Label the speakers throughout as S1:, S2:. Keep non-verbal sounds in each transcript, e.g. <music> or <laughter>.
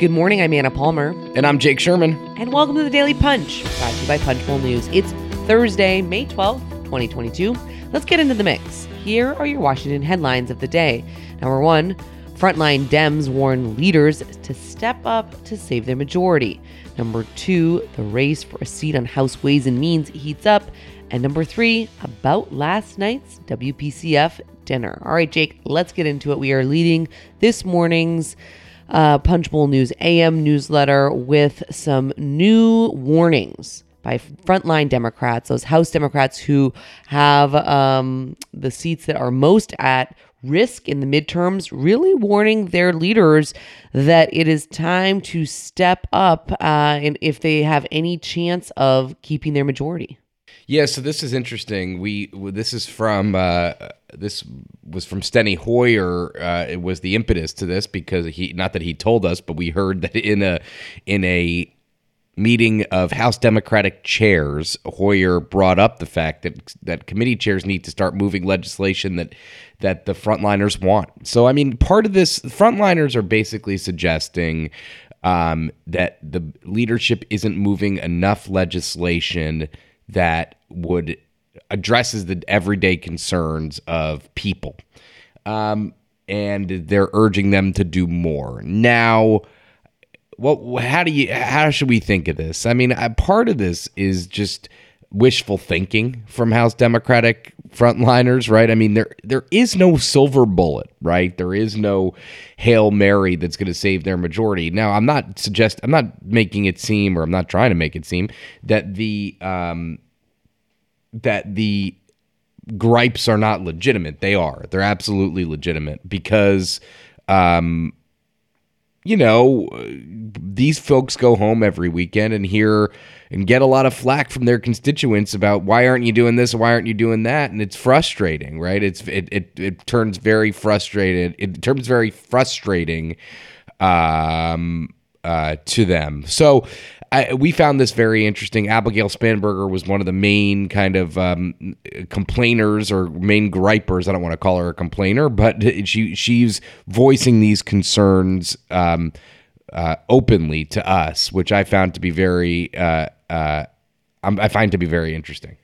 S1: Good morning. I'm Anna Palmer.
S2: And I'm Jake Sherman.
S1: And welcome to the Daily Punch, brought to you by Punchbowl News. It's Thursday, May 12th, 2022. Let's get into the mix. Here are your Washington headlines of the day. Number one, frontline Dems warn leaders to step up to save their majority. Number two, the race for a seat on House Ways and Means heats up. And number three, about last night's WPCF dinner. All right, Jake, let's get into it. We are leading this morning's uh, Punchbowl News AM newsletter with some new warnings by frontline Democrats, those House Democrats who have um, the seats that are most at risk in the midterms, really warning their leaders that it is time to step up uh, and if they have any chance of keeping their majority.
S2: Yeah, so this is interesting. We this is from uh, this was from Steny Hoyer. Uh, it was the impetus to this because he not that he told us, but we heard that in a in a meeting of House Democratic chairs, Hoyer brought up the fact that that committee chairs need to start moving legislation that that the frontliners want. So I mean, part of this frontliners are basically suggesting um, that the leadership isn't moving enough legislation that would addresses the everyday concerns of people. Um, and they're urging them to do more. Now, what how do you how should we think of this? I mean, part of this is just wishful thinking from House Democratic frontliners, right? I mean, there there is no silver bullet, right? There is no hail mary that's going to save their majority. Now, I'm not suggest I'm not making it seem, or I'm not trying to make it seem that the um, that the gripes are not legitimate. They are. They're absolutely legitimate because, um, you know, these folks go home every weekend and hear and get a lot of flack from their constituents about why aren't you doing this why aren't you doing that and it's frustrating right it's it it, it turns very frustrated it turns very frustrating um uh to them so I, we found this very interesting. Abigail Spanberger was one of the main kind of um, complainers or main gripers. I don't want to call her a complainer, but she she's voicing these concerns um, uh, openly to us, which I found to be very uh, uh, I find to be very interesting.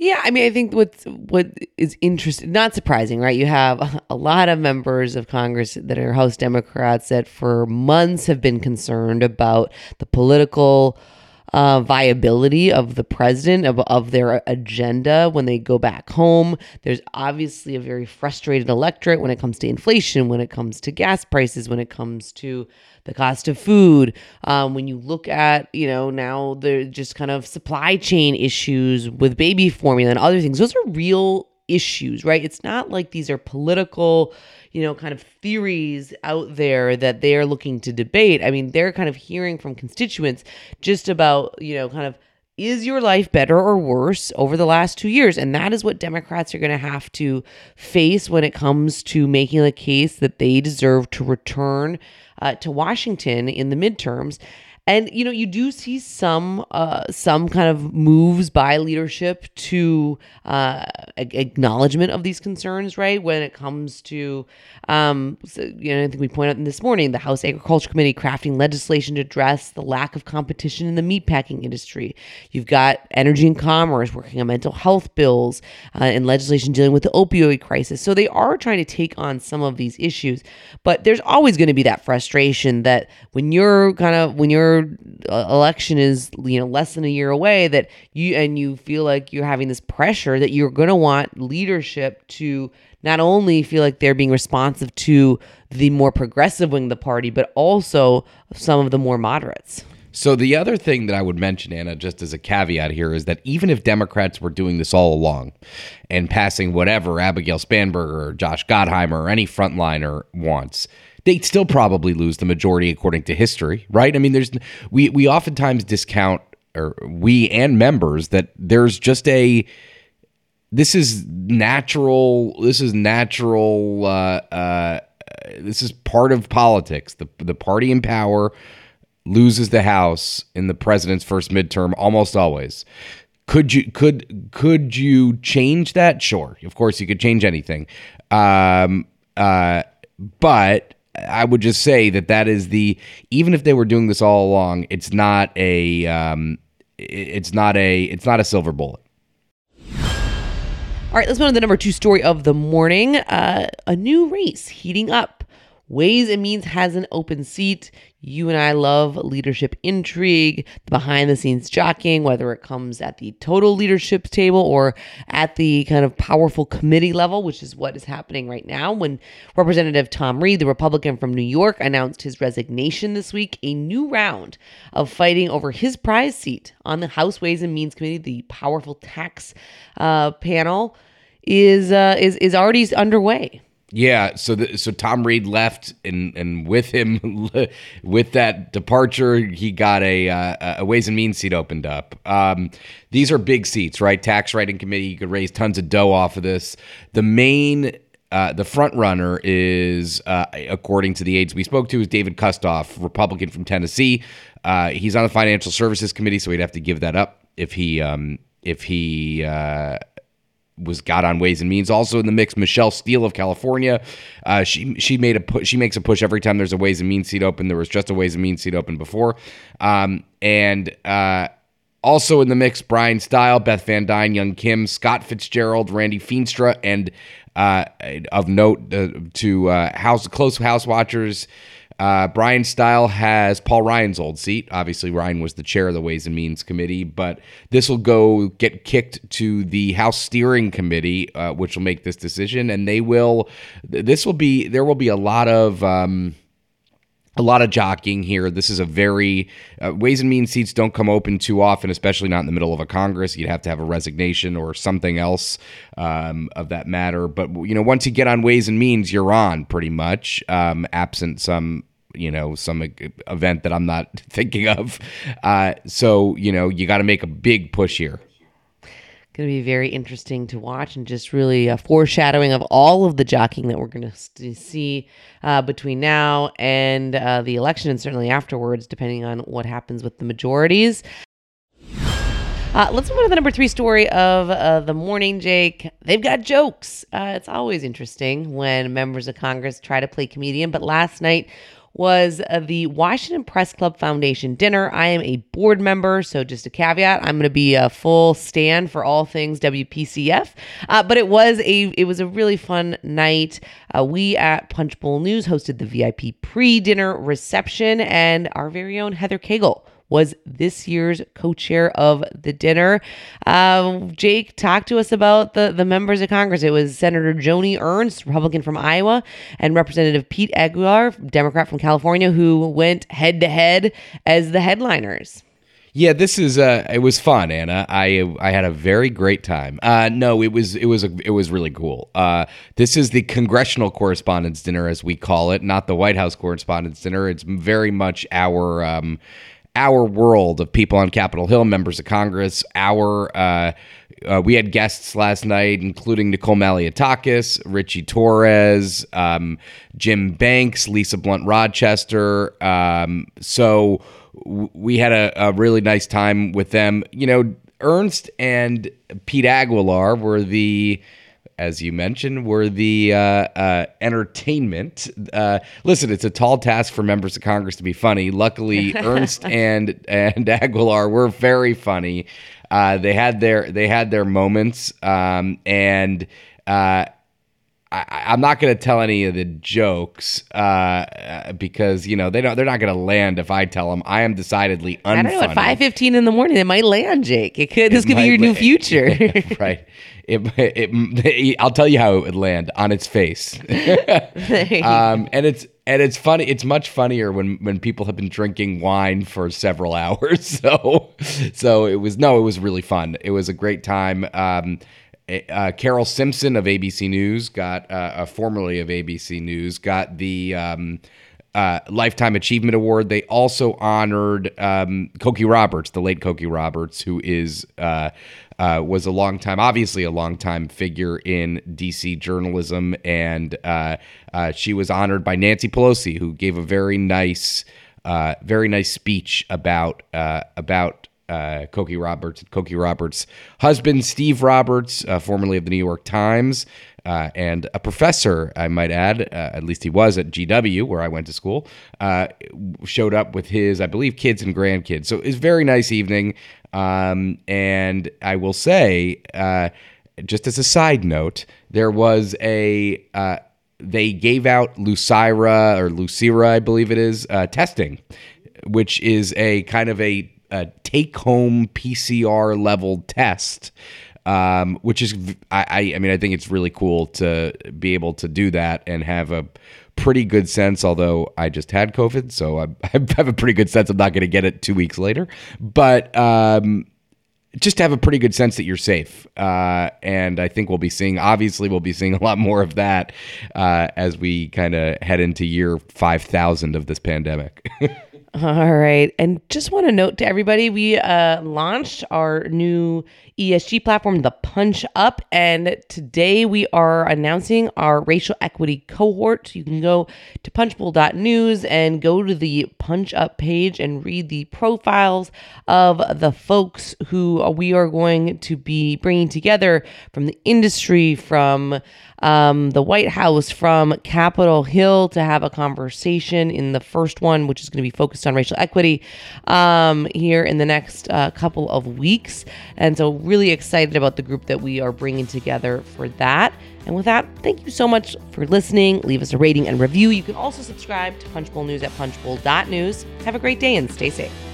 S1: Yeah, I mean, I think what's what is interesting, not surprising, right? You have a lot of members of Congress that are House Democrats that for months have been concerned about the political uh, viability of the president of, of their agenda when they go back home. There's obviously a very frustrated electorate when it comes to inflation, when it comes to gas prices, when it comes to the cost of food. Um, when you look at, you know, now the just kind of supply chain issues with baby formula and other things, those are real issues, right? It's not like these are political, you know, kind of theories out there that they're looking to debate. I mean, they're kind of hearing from constituents just about, you know, kind of is your life better or worse over the last two years? And that is what Democrats are going to have to face when it comes to making a case that they deserve to return uh, to Washington in the midterms. And you know, you do see some uh, some kind of moves by leadership to uh, acknowledgement of these concerns, right? When it comes to, um, so, you know, I think we pointed out this morning the House Agriculture Committee crafting legislation to address the lack of competition in the meatpacking industry. You've got Energy and Commerce working on mental health bills uh, and legislation dealing with the opioid crisis. So they are trying to take on some of these issues, but there's always going to be that frustration that when you're kind of when you're uh, election is you know less than a year away that you and you feel like you're having this pressure that you're going to want leadership to not only feel like they're being responsive to the more progressive wing of the party but also some of the more moderates
S2: so the other thing that I would mention, Anna, just as a caveat here, is that even if Democrats were doing this all along and passing whatever Abigail Spanberger or Josh Gottheimer or any frontliner wants, they'd still probably lose the majority according to history, right? I mean, there's we we oftentimes discount or we and members that there's just a this is natural. This is natural. Uh, uh, this is part of politics. The the party in power loses the House in the president's first midterm almost always. Could you could could you change that? Sure, of course you could change anything. Um, uh, but I would just say that that is the even if they were doing this all along, it's not a um, it's not a it's not a silver bullet.
S1: All right, let's move on to the number two story of the morning. Uh, a new race heating up. Ways and Means has an open seat. You and I love leadership intrigue, the behind the scenes jockeying, whether it comes at the total leadership table or at the kind of powerful committee level, which is what is happening right now. When Representative Tom Reed, the Republican from New York, announced his resignation this week, a new round of fighting over his prize seat on the House Ways and Means Committee, the powerful tax uh, panel, is uh, is is already underway.
S2: Yeah, so the, so Tom Reed left, and and with him, <laughs> with that departure, he got a uh, a Ways and Means seat opened up. Um, these are big seats, right? Tax writing committee, you could raise tons of dough off of this. The main. Uh, the front runner is, uh, according to the aides we spoke to, is David Kustoff, Republican from Tennessee. Uh, he's on the Financial Services Committee, so he'd have to give that up if he um, if he uh, was got on Ways and Means. Also in the mix, Michelle Steel of California. Uh, she she made a push. She makes a push every time there's a Ways and Means seat open. There was just a Ways and Means seat open before, um, and. Uh, also in the mix, Bryan Steil, Beth Van Duyne, Young Kim, Scott Fitzgerald, Randy Feenstra, and uh, of note uh, to uh, house close house watchers, uh, Bryan Steil has Paul Ryan's old seat. Obviously, Ryan was the chair of the Ways and Means Committee, but this will go get kicked to the House Steering Committee, uh, which will make this decision, and they will. This will be there will be a lot of. Um, a lot of jockeying here. This is a very uh, Ways and Means seats don't come open too often, especially not in the middle of a Congress. You'd have to have a resignation or something else um, of that matter. But you know, once you get on Ways and Means, you're on pretty much, um, absent some you know some event that I'm not <laughs> thinking of. Uh, so you know you got to make a big push here.
S1: Going to be very interesting to watch and just really a foreshadowing of all of the jockeying that we're going to see uh, between now and uh, the election and certainly afterwards, depending on what happens with the majorities. Uh, let's move on to the number three story of uh, the morning, Jake. They've got jokes. Uh, it's always interesting when members of Congress try to play comedian, but last night was the Washington Press Club Foundation dinner. I am a board member, so just a caveat: I'm going to be a full stand for all things WPCF. Uh, but it was a it was a really fun night. Uh, we at Punchbowl News hosted the VIP pre-dinner reception, and our very own Heather Caygle was this year's co-chair of the dinner. Um, Jake, talk to us about the, the members of Congress. It was Senator Joni Ernst, Republican from Iowa, and Representative Pete Aguilar, Democrat from California, who went head to head as the headliners.
S2: Yeah, this is uh it was fun, Anna. I I had a very great time. Uh no, it was it was a, it was really cool. Uh this is the congressional correspondence dinner as we call it, not the White House correspondence dinner. It's very much our um our world of people on Capitol Hill, members of Congress, our uh, uh, we had guests last night, including Nicole Malliotakis, Richie Torres, um, Jim Banks, Lisa Blunt Rochester. Um, so w- we had a, a, really nice time with them. You know, Ernst and Pete Aguilar were the as you mentioned, were the uh, uh, entertainment. Uh, listen, it's a tall task for members of Congress to be funny. Luckily, <laughs> Ernst and and Aguilar were very funny. Uh, they had their they had their moments, um, and uh, I, am not going to tell any of the jokes uh, because you know they don't. They're not going to land if I tell them. I am decidedly unfunny. I don't know.
S1: At five fifteen in the morning, it might land, Jake. It could. This could be your new <laughs> future. <laughs>
S2: right it, it, it, I'll tell you how it would land on its face. <laughs> um, and it's and it's funny. It's much funnier when when people have been drinking wine for several hours. So so it was no, it was really fun. It was a great time. Um, uh, Carole Simpson of ABC News got uh, uh, formerly of ABC News got the. Um, uh, Lifetime Achievement Award. They also honored um, Cokie Roberts, the late Cokie Roberts, who is uh, uh, was a long time, obviously a long time figure in DC journalism, and uh, uh, she was honored by Nancy Pelosi, who gave a very nice, very nice speech about about uh, Cokie Roberts, Cokie Roberts' husband, Steve Roberts, uh, formerly of the New York Times, uh, and a professor, I might add, uh, at least he was at GW where I went to school, uh, showed up with his, I believe, kids and grandkids. So it's a very nice evening. Um, and I will say, uh, just as a side note, there was a they gave out Lucira or Lucira, I believe it is, testing, which is a kind of a, a take home PCR level test. Um, which is, I, I mean, I think it's really cool to be able to do that and have a pretty good sense. Although I just had COVID, so I, <laughs> I have a pretty good sense I'm not going to get it two weeks later. But um, just to have a pretty good sense that you're safe. Uh, and I think we'll be seeing, obviously, we'll be seeing a lot more of that uh, as we kind of head into year 5,000 of this pandemic. <laughs>
S1: All right. And just want to note to everybody, we uh, launched our new ESG platform, The Punch Up. And today we are announcing our racial equity cohort. You can go to punchbowl.news and go to the Punch Up page and read the profiles of the folks who we are going to be bringing together from the industry, from um, the White House, from Capitol Hill to have a conversation in the first one, which is going to be focused on racial equity um, here in the next uh, couple of weeks. And so, really excited about the group that we are bringing together for that. And with that, thank you so much for listening. Leave us a rating and review. You can also subscribe to Punchbowl News at punchbowl.news. Have a great day and stay safe.